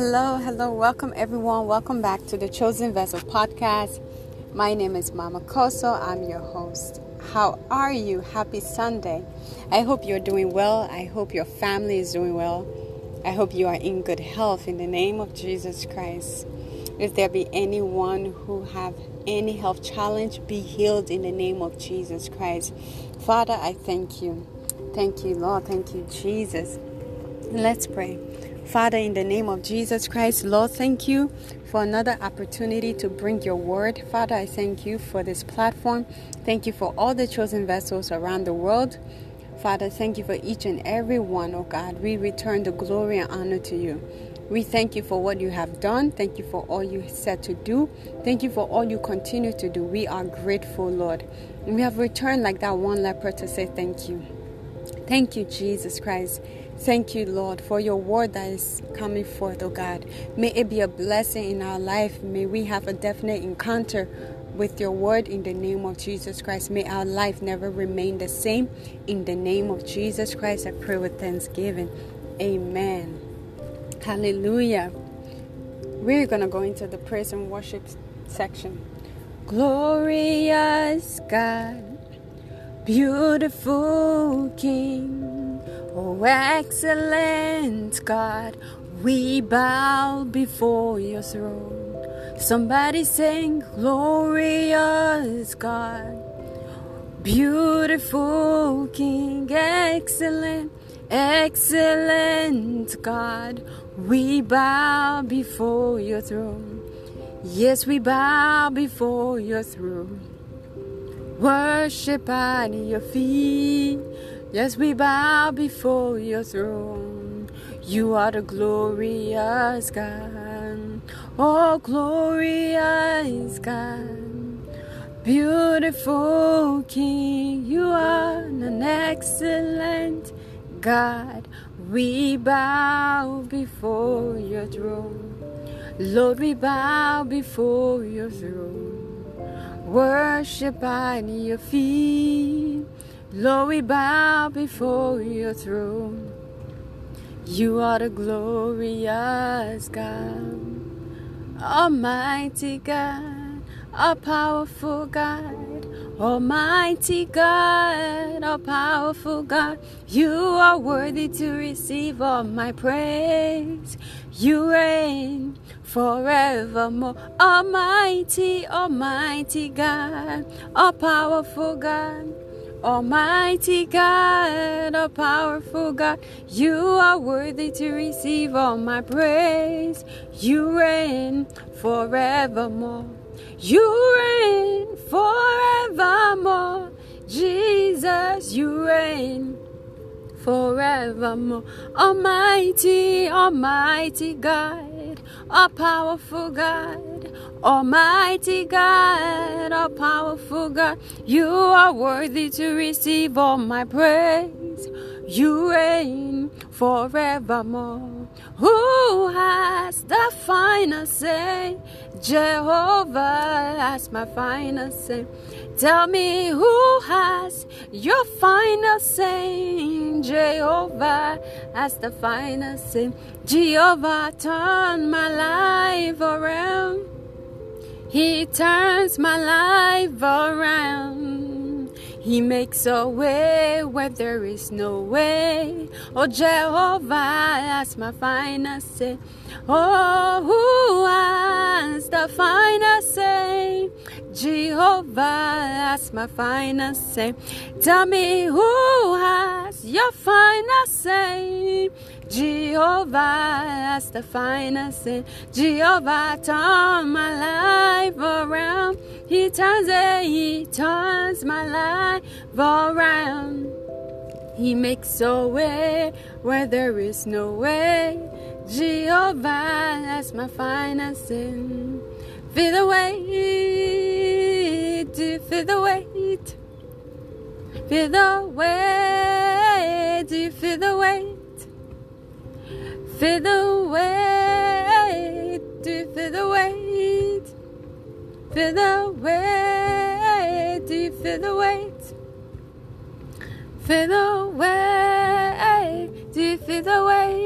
Hello, hello, welcome everyone. Welcome back to the Chosen Vessel podcast. My name is Mama Kosso. I'm your host. How are you? Happy Sunday. I hope you're doing well. I hope your family is doing well. I hope you are in good health in the name of Jesus Christ. If there be anyone who have any health challenge, be healed in the name of Jesus Christ. Father, I thank you. Thank you, Lord. Thank you, Jesus. Let's pray. Father, in the name of Jesus Christ, Lord, thank you for another opportunity to bring your word. Father, I thank you for this platform. Thank you for all the chosen vessels around the world. Father, thank you for each and every one, oh God. We return the glory and honor to you. We thank you for what you have done. Thank you for all you said to do. Thank you for all you continue to do. We are grateful, Lord. And we have returned like that one leper to say thank you. Thank you, Jesus Christ. Thank you, Lord, for your word that is coming forth, oh God. May it be a blessing in our life. May we have a definite encounter with your word in the name of Jesus Christ. May our life never remain the same. In the name of Jesus Christ, I pray with thanksgiving. Amen. Hallelujah. We're going to go into the praise and worship section. Glorious God, beautiful King. Oh, excellent God, we bow before your throne. Somebody sing, Glorious God, beautiful King, excellent, excellent God, we bow before your throne. Yes, we bow before your throne. Worship at your feet. Yes, we bow before your throne. You are the glorious God. Oh, glorious God. Beautiful King, you are an excellent God. We bow before your throne. Lord, we bow before your throne. Worship at your feet. Lord, we bow before your throne. You are the glorious God, Almighty God, a powerful God, Almighty God, a powerful God. You are worthy to receive all my praise. You reign forevermore. Almighty, Almighty God, a powerful God. Almighty God, a powerful God, you are worthy to receive all my praise. You reign forevermore. You reign forevermore. Jesus, you reign forevermore. Almighty, Almighty God, a powerful God. Almighty God, all powerful God, you are worthy to receive all my praise. You reign forevermore. Who has the final say? Jehovah has my final say. Tell me who has your final say? Jehovah has the final say. Jehovah turn my life around. He turns my life around. He makes a way where there is no way. Oh, Jehovah, that's my final say. Oh, who has the final say? Jehovah, that's my final say. Tell me who has your final say? Jehovah, that's the finest thing. Jehovah turn my life around. He turns it, he turns my life around. He makes a way where there is no way. Jehovah, that's my finest sin. Feel the weight, feel the weight. Feel the weight, do feel the weight? Feel the weight, do you feel the weight? Feel the weight, do you feel the weight? Feel the weight, do you feel the weight?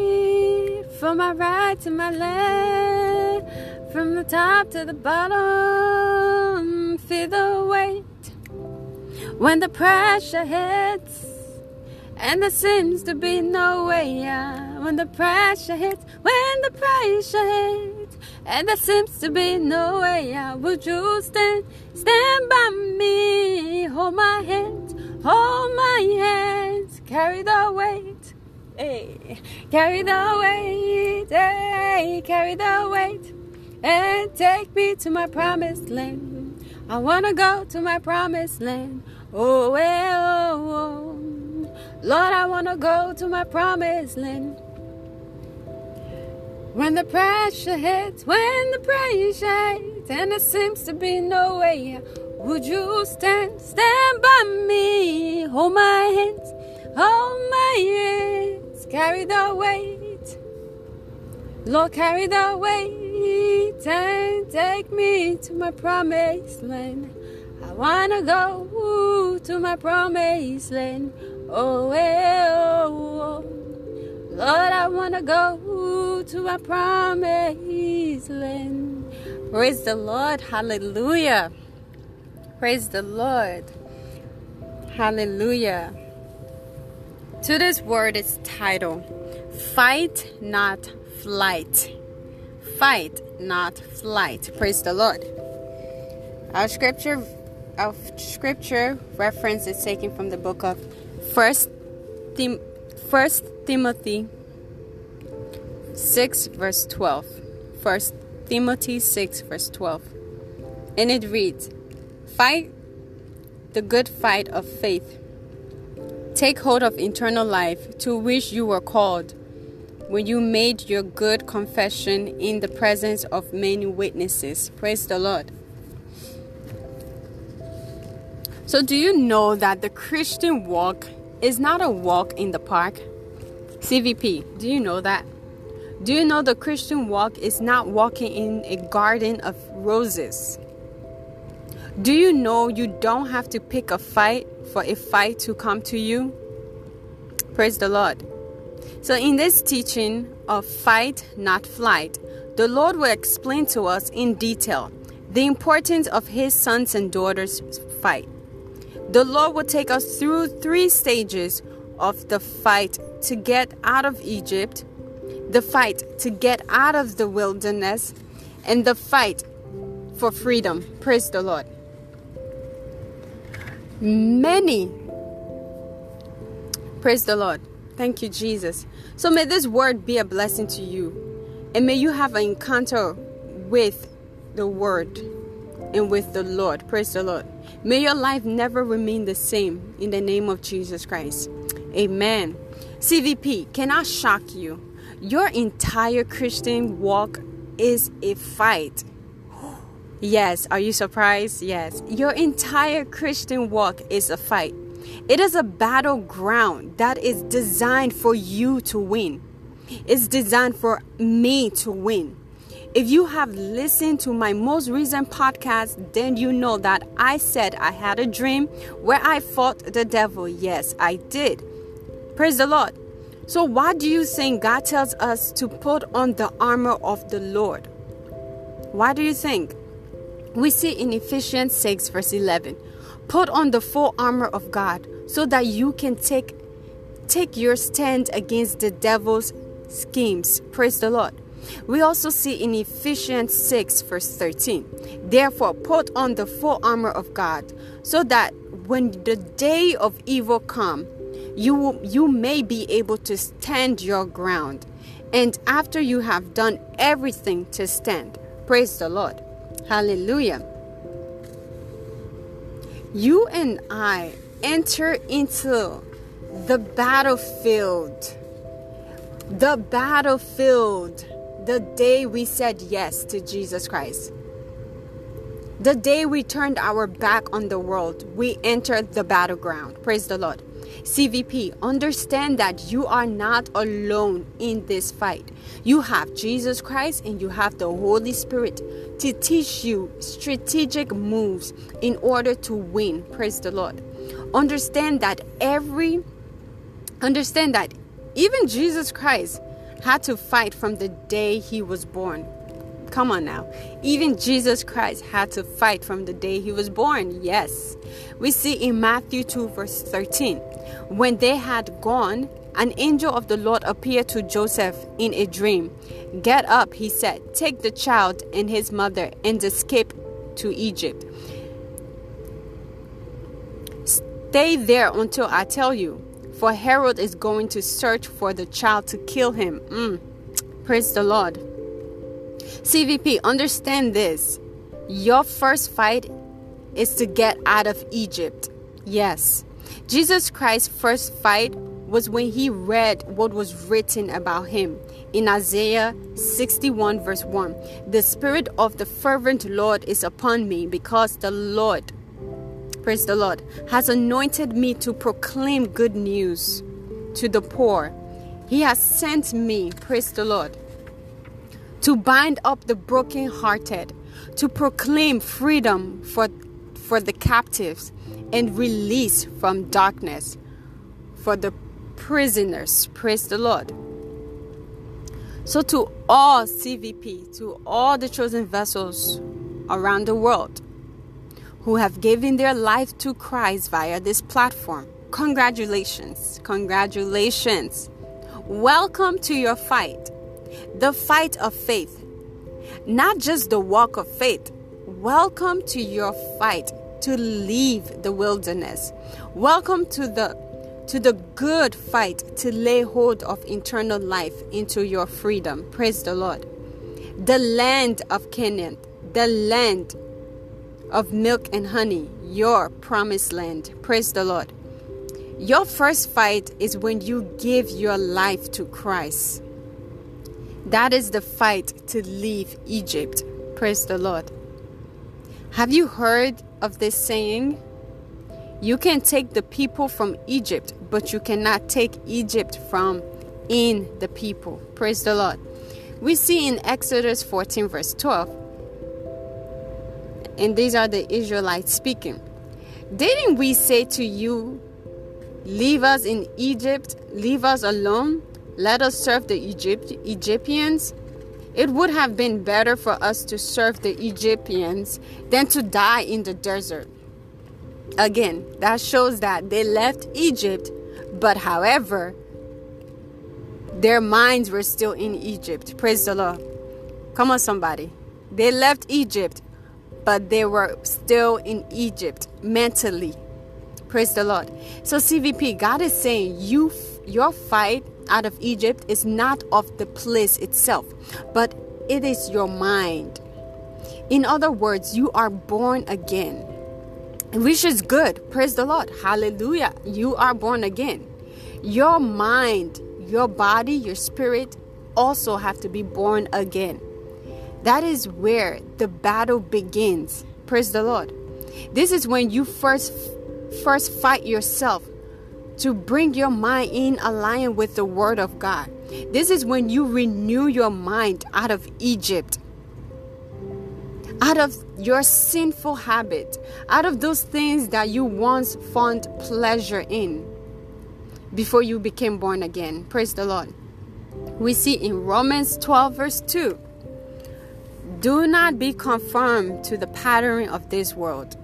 Hold my right to my left. From the top to the bottom. Feel the weight. When the pressure hits. And there seems to be no way out. When the pressure hits. When the pressure hits. And there seems to be no way out. Would you stand? Stand by me. Hold my hand, Hold my hand, Carry the weight. Hey, carry the weight, hey, carry the weight, and take me to my promised land. I wanna go to my promised land. Oh, oh, oh. Lord, I wanna go to my promised land. When the pressure hits, when the pressure hits, and there seems to be no way, would you stand, stand by me, hold my hands, hold my hands carry the weight. Lord, carry the weight and take me to my promised land. I wanna go to my promised land. Oh, eh, oh, oh. Lord, I wanna go to my promised land. Praise the Lord. Hallelujah. Praise the Lord. Hallelujah. Today's word is titled Fight Not Flight. Fight Not Flight. Praise the Lord. Our scripture our scripture reference is taken from the book of First Tim, First Timothy 6 verse 12. First Timothy 6 verse 12. And it reads, Fight the good fight of faith Take hold of eternal life to which you were called when you made your good confession in the presence of many witnesses. Praise the Lord. So, do you know that the Christian walk is not a walk in the park? CVP, do you know that? Do you know the Christian walk is not walking in a garden of roses? Do you know you don't have to pick a fight for a fight to come to you? Praise the Lord. So, in this teaching of fight, not flight, the Lord will explain to us in detail the importance of His sons and daughters' fight. The Lord will take us through three stages of the fight to get out of Egypt, the fight to get out of the wilderness, and the fight for freedom. Praise the Lord many. Praise the Lord. Thank you, Jesus. So may this word be a blessing to you. And may you have an encounter with the word and with the Lord. Praise the Lord. May your life never remain the same in the name of Jesus Christ. Amen. CVP, can I shock you? Your entire Christian walk is a fight Yes, are you surprised? Yes. Your entire Christian walk is a fight. It is a battleground that is designed for you to win. It's designed for me to win. If you have listened to my most recent podcast, then you know that I said I had a dream where I fought the devil. Yes, I did. Praise the Lord. So, why do you think God tells us to put on the armor of the Lord? Why do you think? We see in Ephesians 6, verse 11 put on the full armor of God so that you can take take your stand against the devil's schemes. Praise the Lord. We also see in Ephesians 6, verse 13, therefore put on the full armor of God so that when the day of evil come, you, you may be able to stand your ground. And after you have done everything to stand, praise the Lord. Hallelujah. You and I enter into the battlefield. The battlefield. The day we said yes to Jesus Christ. The day we turned our back on the world, we entered the battleground. Praise the Lord. CVP, understand that you are not alone in this fight. You have Jesus Christ and you have the Holy Spirit to teach you strategic moves in order to win. Praise the Lord. Understand that every understand that even Jesus Christ had to fight from the day he was born. Come on now. Even Jesus Christ had to fight from the day he was born. Yes. We see in Matthew 2, verse 13. When they had gone, an angel of the Lord appeared to Joseph in a dream. Get up, he said, take the child and his mother and escape to Egypt. Stay there until I tell you, for Herod is going to search for the child to kill him. Mm. Praise the Lord. CVP, understand this. Your first fight is to get out of Egypt. Yes. Jesus Christ's first fight was when he read what was written about him in Isaiah 61, verse 1. The Spirit of the fervent Lord is upon me because the Lord, praise the Lord, has anointed me to proclaim good news to the poor. He has sent me, praise the Lord, to bind up the brokenhearted, to proclaim freedom for, for the captives and release from darkness for the prisoners. Praise the Lord. So, to all CVP, to all the chosen vessels around the world who have given their life to Christ via this platform, congratulations! Congratulations! Welcome to your fight, the fight of faith, not just the walk of faith. Welcome to your fight to leave the wilderness. Welcome to the to the good fight to lay hold of eternal life into your freedom. Praise the Lord. The land of Canaan, the land of milk and honey, your promised land. Praise the Lord. Your first fight is when you give your life to Christ. That is the fight to leave Egypt. Praise the Lord. Have you heard of this saying? You can take the people from Egypt, but you cannot take Egypt from in the people. Praise the Lord. We see in Exodus 14, verse 12, and these are the Israelites speaking. Didn't we say to you, Leave us in Egypt, leave us alone, let us serve the Egypt- Egyptians? It would have been better for us to serve the Egyptians than to die in the desert. Again, that shows that they left Egypt, but however, their minds were still in Egypt. Praise the Lord. Come on, somebody. They left Egypt, but they were still in Egypt mentally. Praise the Lord. So, CVP, God is saying you, your fight out of Egypt is not of the place itself, but it is your mind. In other words, you are born again which is good. Praise the Lord. Hallelujah. You are born again. Your mind, your body, your spirit also have to be born again. That is where the battle begins. Praise the Lord. This is when you first first fight yourself to bring your mind in alignment with the word of God. This is when you renew your mind out of Egypt out of your sinful habit, out of those things that you once found pleasure in before you became born again. Praise the Lord. We see in Romans 12, verse 2 Do not be conformed to the pattern of this world,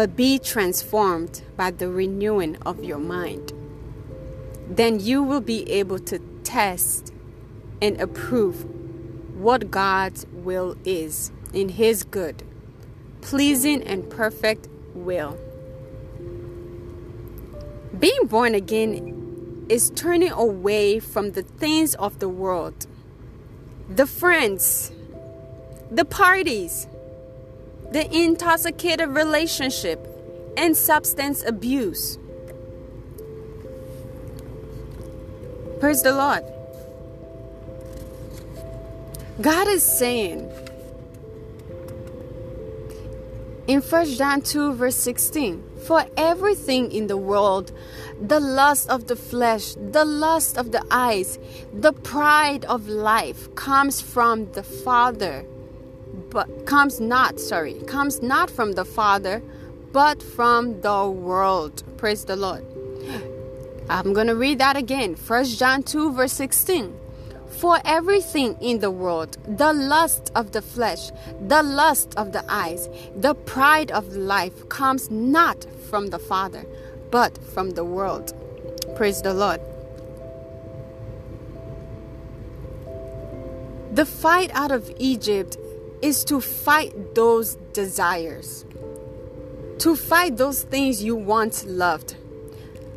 but be transformed by the renewing of your mind. Then you will be able to test and approve what God's will is in His good, pleasing, and perfect will. Being born again is turning away from the things of the world, the friends, the parties, the intoxicated relationship, and substance abuse. Praise the Lord. God is saying, in 1 John 2, verse 16, for everything in the world, the lust of the flesh, the lust of the eyes, the pride of life comes from the Father, but comes not, sorry, comes not from the Father, but from the world. Praise the Lord. I'm going to read that again. 1 John 2, verse 16. For everything in the world, the lust of the flesh, the lust of the eyes, the pride of life comes not from the Father, but from the world. Praise the Lord. The fight out of Egypt is to fight those desires, to fight those things you once loved.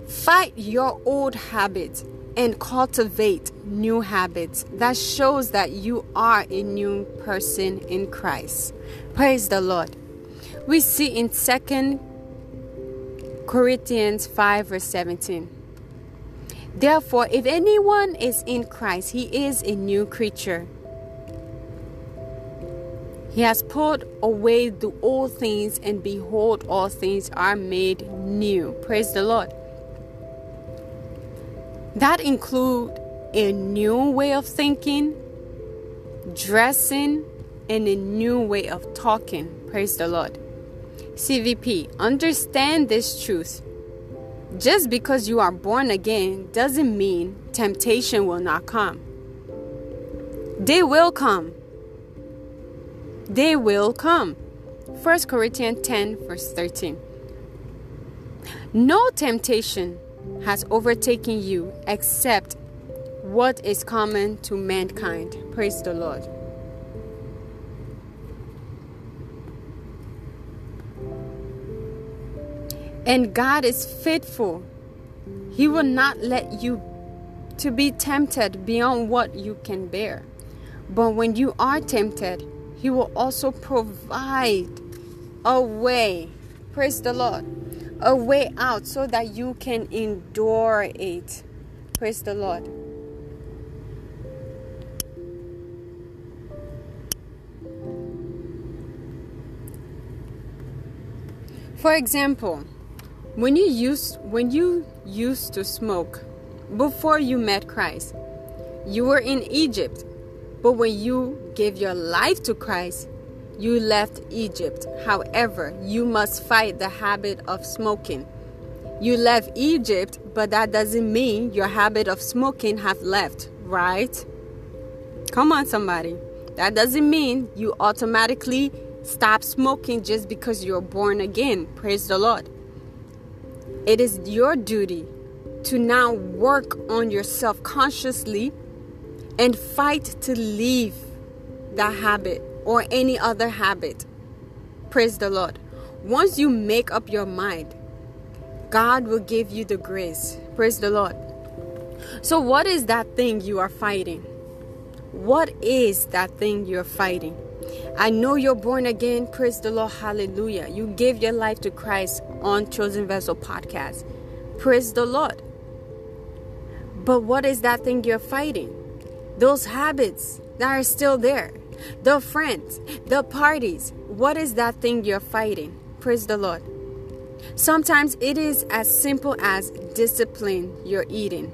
Fight your old habits and cultivate new habits that shows that you are a new person in Christ. Praise the Lord. We see in 2 Corinthians 5 verse 17. Therefore, if anyone is in Christ, he is a new creature. He has put away the old things, and behold, all things are made new. Praise the Lord. That include a new way of thinking, dressing, and a new way of talking. Praise the Lord. CVP, understand this truth. Just because you are born again doesn't mean temptation will not come. They will come they will come. 1 Corinthians 10, verse 13. No temptation has overtaken you except what is common to mankind. Praise the Lord. And God is faithful. He will not let you to be tempted beyond what you can bear. But when you are tempted, he will also provide a way, praise the Lord, a way out so that you can endure it. Praise the Lord. For example, when you used when you used to smoke before you met Christ, you were in Egypt but when you gave your life to Christ, you left Egypt. However, you must fight the habit of smoking. You left Egypt, but that doesn't mean your habit of smoking have left, right? Come on somebody. That doesn't mean you automatically stop smoking just because you're born again. Praise the Lord. It is your duty to now work on yourself consciously and fight to leave that habit or any other habit. Praise the Lord. Once you make up your mind, God will give you the grace. Praise the Lord. So, what is that thing you are fighting? What is that thing you're fighting? I know you're born again. Praise the Lord. Hallelujah. You gave your life to Christ on Chosen Vessel podcast. Praise the Lord. But what is that thing you're fighting? those habits that are still there, the friends, the parties. What is that thing you're fighting? Praise the Lord. Sometimes it is as simple as discipline your eating.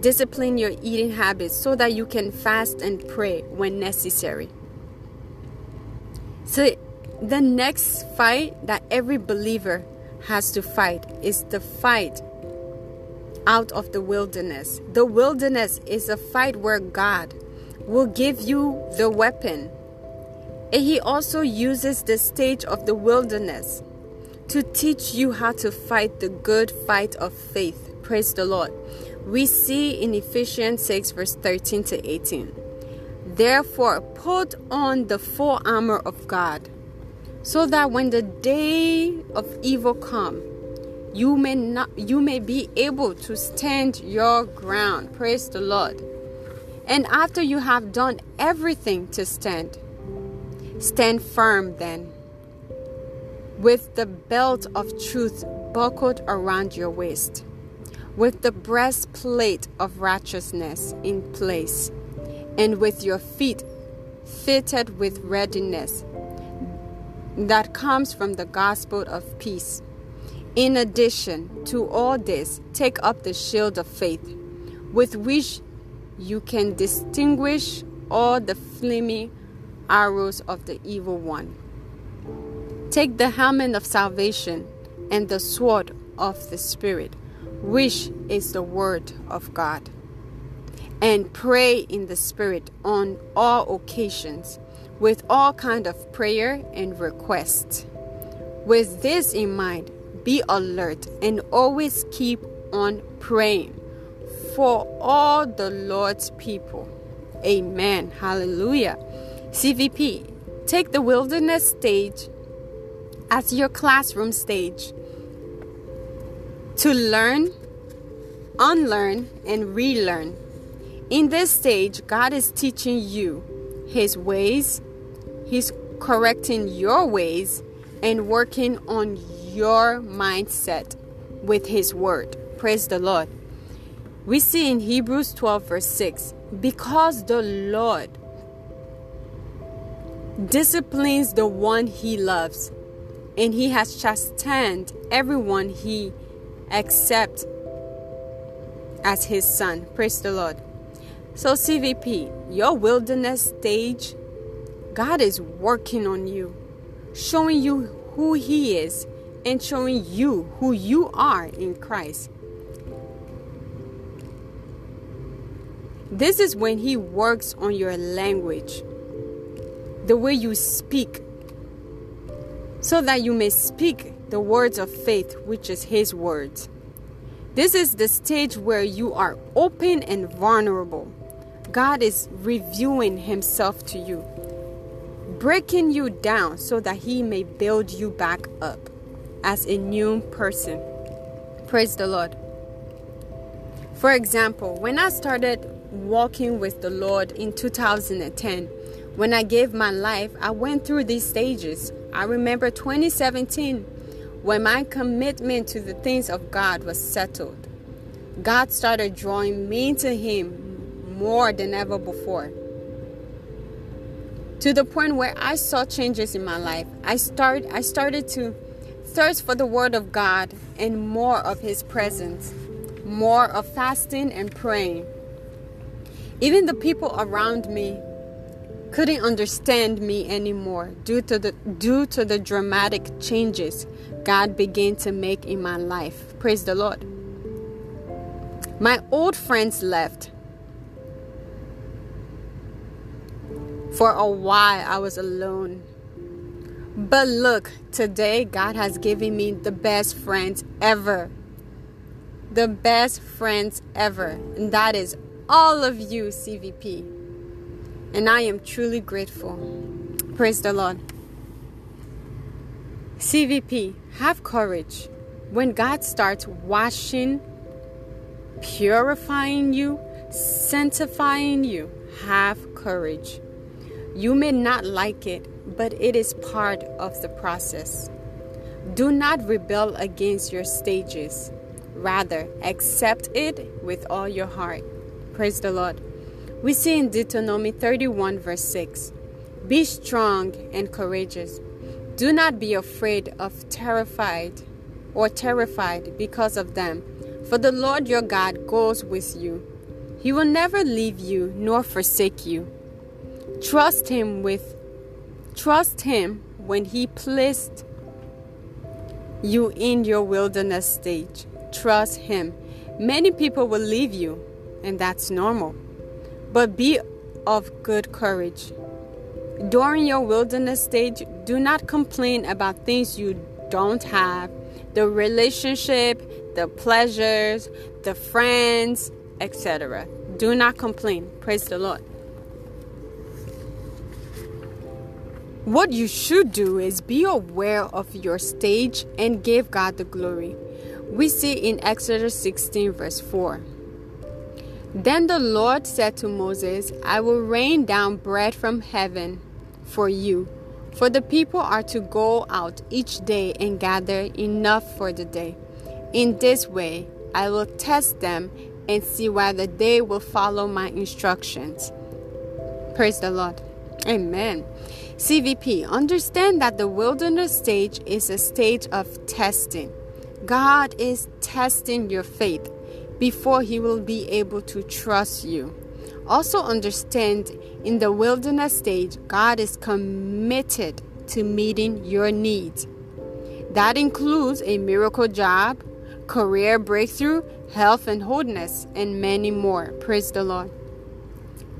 Discipline your eating habits so that you can fast and pray when necessary. So, the next fight that every believer has to fight is the fight out of the wilderness. The wilderness is a fight where God will give you the weapon. And He also uses the stage of the wilderness to teach you how to fight the good fight of faith. Praise the Lord. We see in Ephesians 6, verse 13 to 18. Therefore, put on the full armor of God, so that when the day of evil come, you may not you may be able to stand your ground praise the lord and after you have done everything to stand stand firm then with the belt of truth buckled around your waist with the breastplate of righteousness in place and with your feet fitted with readiness that comes from the gospel of peace. In addition to all this, take up the shield of faith, with which you can distinguish all the flaming arrows of the evil one. Take the helmet of salvation and the sword of the Spirit, which is the Word of God. and pray in the Spirit on all occasions with all kind of prayer and requests. With this in mind, be alert and always keep on praying for all the Lord's people. Amen. Hallelujah. CVP, take the wilderness stage as your classroom stage to learn, unlearn, and relearn. In this stage, God is teaching you His ways, He's correcting your ways, and working on your mindset with His Word. Praise the Lord. We see in Hebrews 12, verse 6 because the Lord disciplines the one He loves, and He has chastened everyone He accepts as His Son. Praise the Lord. So, CVP, your wilderness stage, God is working on you, showing you who He is and showing you who you are in Christ. This is when He works on your language, the way you speak, so that you may speak the words of faith, which is His words. This is the stage where you are open and vulnerable. God is reviewing Himself to you, breaking you down so that He may build you back up as a new person. Praise the Lord. For example, when I started walking with the Lord in 2010, when I gave my life, I went through these stages. I remember 2017 when my commitment to the things of God was settled. God started drawing me to Him more than ever before. To the point where I saw changes in my life. I start I started to thirst for the word of God and more of his presence, more of fasting and praying. Even the people around me couldn't understand me anymore due to the due to the dramatic changes God began to make in my life. Praise the Lord. My old friends left. For a while I was alone. But look, today God has given me the best friends ever. The best friends ever. And that is all of you, CVP. And I am truly grateful. Praise the Lord. CVP, have courage. When God starts washing, purifying you, sanctifying you, have courage. You may not like it, but it is part of the process. Do not rebel against your stages. Rather, accept it with all your heart. Praise the Lord. We see in Deuteronomy 31, verse 6 Be strong and courageous. Do not be afraid of terrified or terrified because of them, for the Lord your God goes with you. He will never leave you nor forsake you. Trust him with trust him when he placed you in your wilderness stage. Trust him. Many people will leave you and that's normal. But be of good courage. During your wilderness stage, do not complain about things you don't have the relationship, the pleasures, the friends, etc. Do not complain. Praise the Lord. What you should do is be aware of your stage and give God the glory. We see in Exodus 16, verse 4. Then the Lord said to Moses, I will rain down bread from heaven for you, for the people are to go out each day and gather enough for the day. In this way, I will test them and see whether they will follow my instructions. Praise the Lord. Amen. CVP, understand that the wilderness stage is a stage of testing. God is testing your faith before he will be able to trust you. Also, understand in the wilderness stage, God is committed to meeting your needs. That includes a miracle job, career breakthrough, health and wholeness, and many more. Praise the Lord.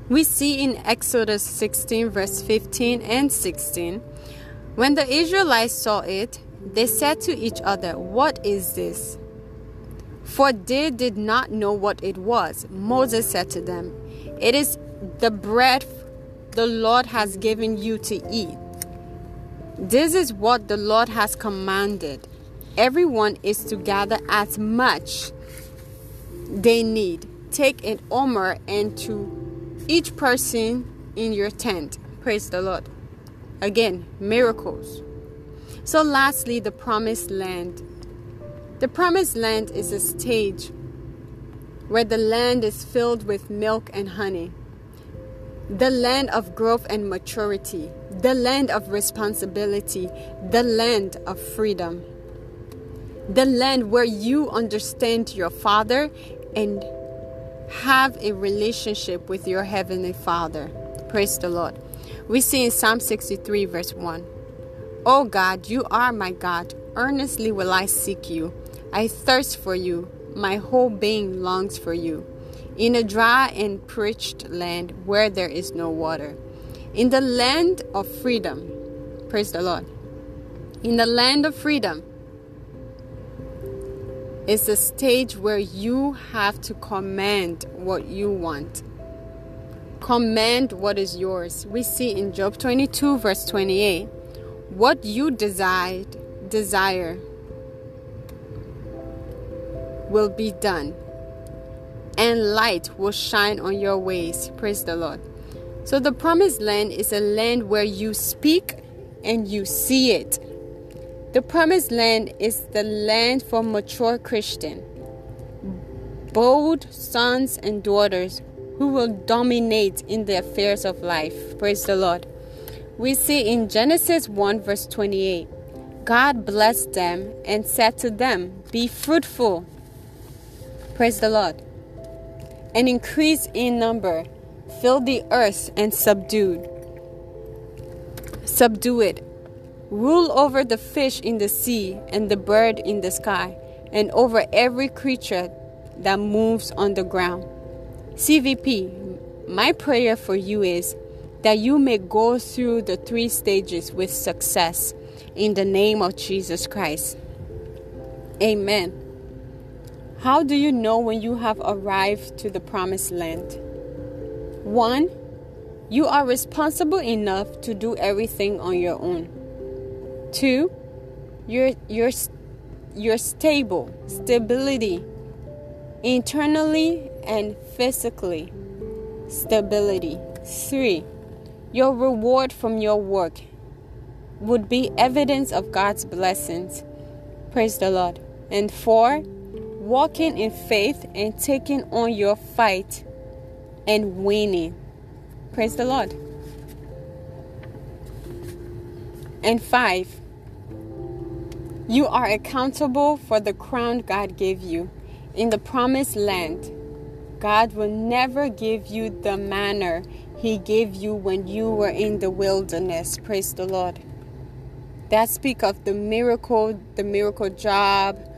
We see in Exodus 16, verse 15 and 16 when the Israelites saw it, they said to each other, What is this? For they did not know what it was. Moses said to them, It is the bread the Lord has given you to eat. This is what the Lord has commanded. Everyone is to gather as much they need. Take an omer and to each person in your tent. Praise the Lord. Again, miracles. So, lastly, the promised land. The promised land is a stage where the land is filled with milk and honey, the land of growth and maturity, the land of responsibility, the land of freedom, the land where you understand your Father and have a relationship with your Heavenly Father. Praise the Lord. We see in Psalm 63, verse 1 O God, you are my God. Earnestly will I seek you. I thirst for you. My whole being longs for you. In a dry and parched land where there is no water. In the land of freedom. Praise the Lord. In the land of freedom is the stage where you have to command what you want command what is yours. We see in Job 22, verse 28, what you desired, desire will be done, and light will shine on your ways. Praise the Lord. So, the promised land is a land where you speak and you see it. The promised land is the land for mature Christian, bold sons and daughters who will dominate in the affairs of life. Praise the Lord. We see in Genesis 1, verse 28, God blessed them and said to them, Be fruitful. Praise the Lord. And increase in number, fill the earth and subdue. Subdue it. Rule over the fish in the sea and the bird in the sky, and over every creature that moves on the ground. CVP, my prayer for you is that you may go through the three stages with success in the name of Jesus Christ. Amen. How do you know when you have arrived to the promised land? One, you are responsible enough to do everything on your own. Two, you're, you're, you're stable, stability internally and physically. Stability. 3. Your reward from your work would be evidence of God's blessings. Praise the Lord. And 4. Walking in faith and taking on your fight and winning. Praise the Lord. And 5. You are accountable for the crown God gave you in the promised land. God will never give you the manna He gave you when you were in the wilderness. Praise the Lord. That speak of the miracle, the miracle job,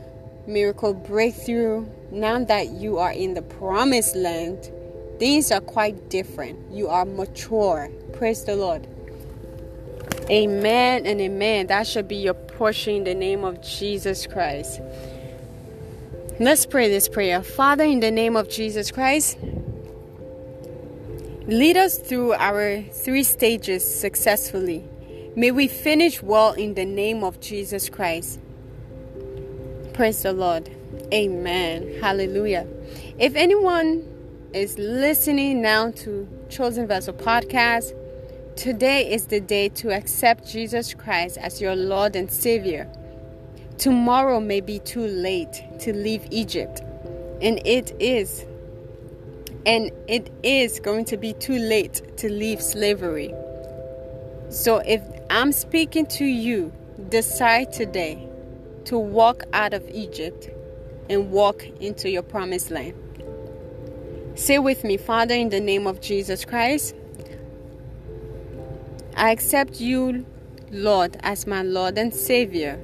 miracle breakthrough. Now that you are in the promised land, these are quite different. You are mature. Praise the Lord. Amen and amen. That should be your portion in the name of Jesus Christ. Let's pray this prayer. Father, in the name of Jesus Christ, lead us through our three stages successfully. May we finish well in the name of Jesus Christ. Praise the Lord. Amen. Hallelujah. If anyone is listening now to Chosen Vessel podcast, today is the day to accept Jesus Christ as your Lord and Savior. Tomorrow may be too late to leave Egypt, and it is. And it is going to be too late to leave slavery. So if I'm speaking to you, decide today to walk out of Egypt and walk into your promised land. Say with me, Father, in the name of Jesus Christ, I accept you, Lord, as my Lord and Savior.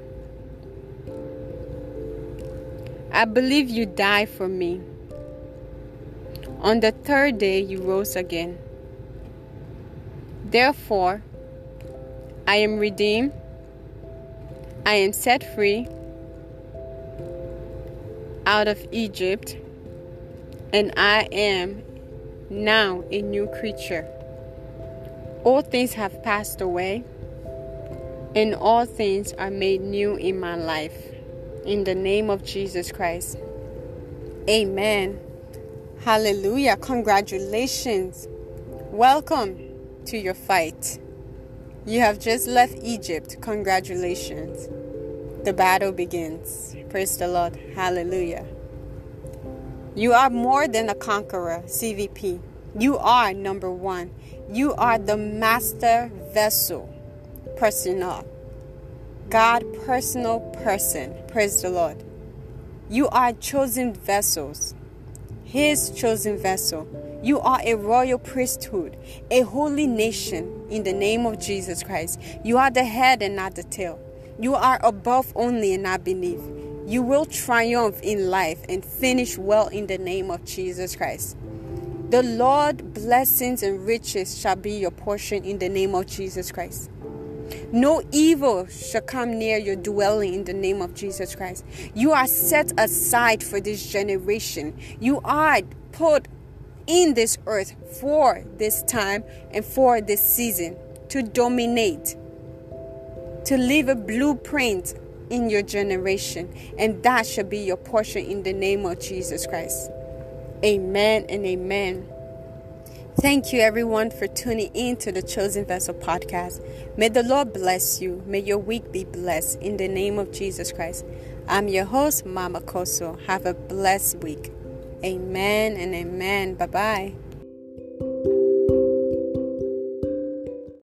I believe you died for me. On the third day, you rose again. Therefore, I am redeemed, I am set free out of Egypt, and I am now a new creature. All things have passed away, and all things are made new in my life. In the name of Jesus Christ. Amen. Hallelujah. Congratulations. Welcome to your fight. You have just left Egypt. Congratulations. The battle begins. Praise the Lord. Hallelujah. You are more than a conqueror, CVP. You are number one. You are the master vessel, personal. God, personal person. Praise the Lord. You are chosen vessels, His chosen vessel. You are a royal priesthood, a holy nation in the name of Jesus Christ. You are the head and not the tail. You are above only and not beneath. You will triumph in life and finish well in the name of Jesus Christ. The Lord blessings and riches shall be your portion in the name of Jesus Christ. No evil shall come near your dwelling in the name of Jesus Christ. You are set aside for this generation. You are put in this earth for this time and for this season to dominate, to leave a blueprint in your generation, and that shall be your portion in the name of Jesus Christ. Amen and amen. Thank you, everyone, for tuning in to the Chosen Vessel podcast. May the Lord bless you. May your week be blessed in the name of Jesus Christ. I'm your host, Mama Kosso. Have a blessed week. Amen and amen. Bye bye.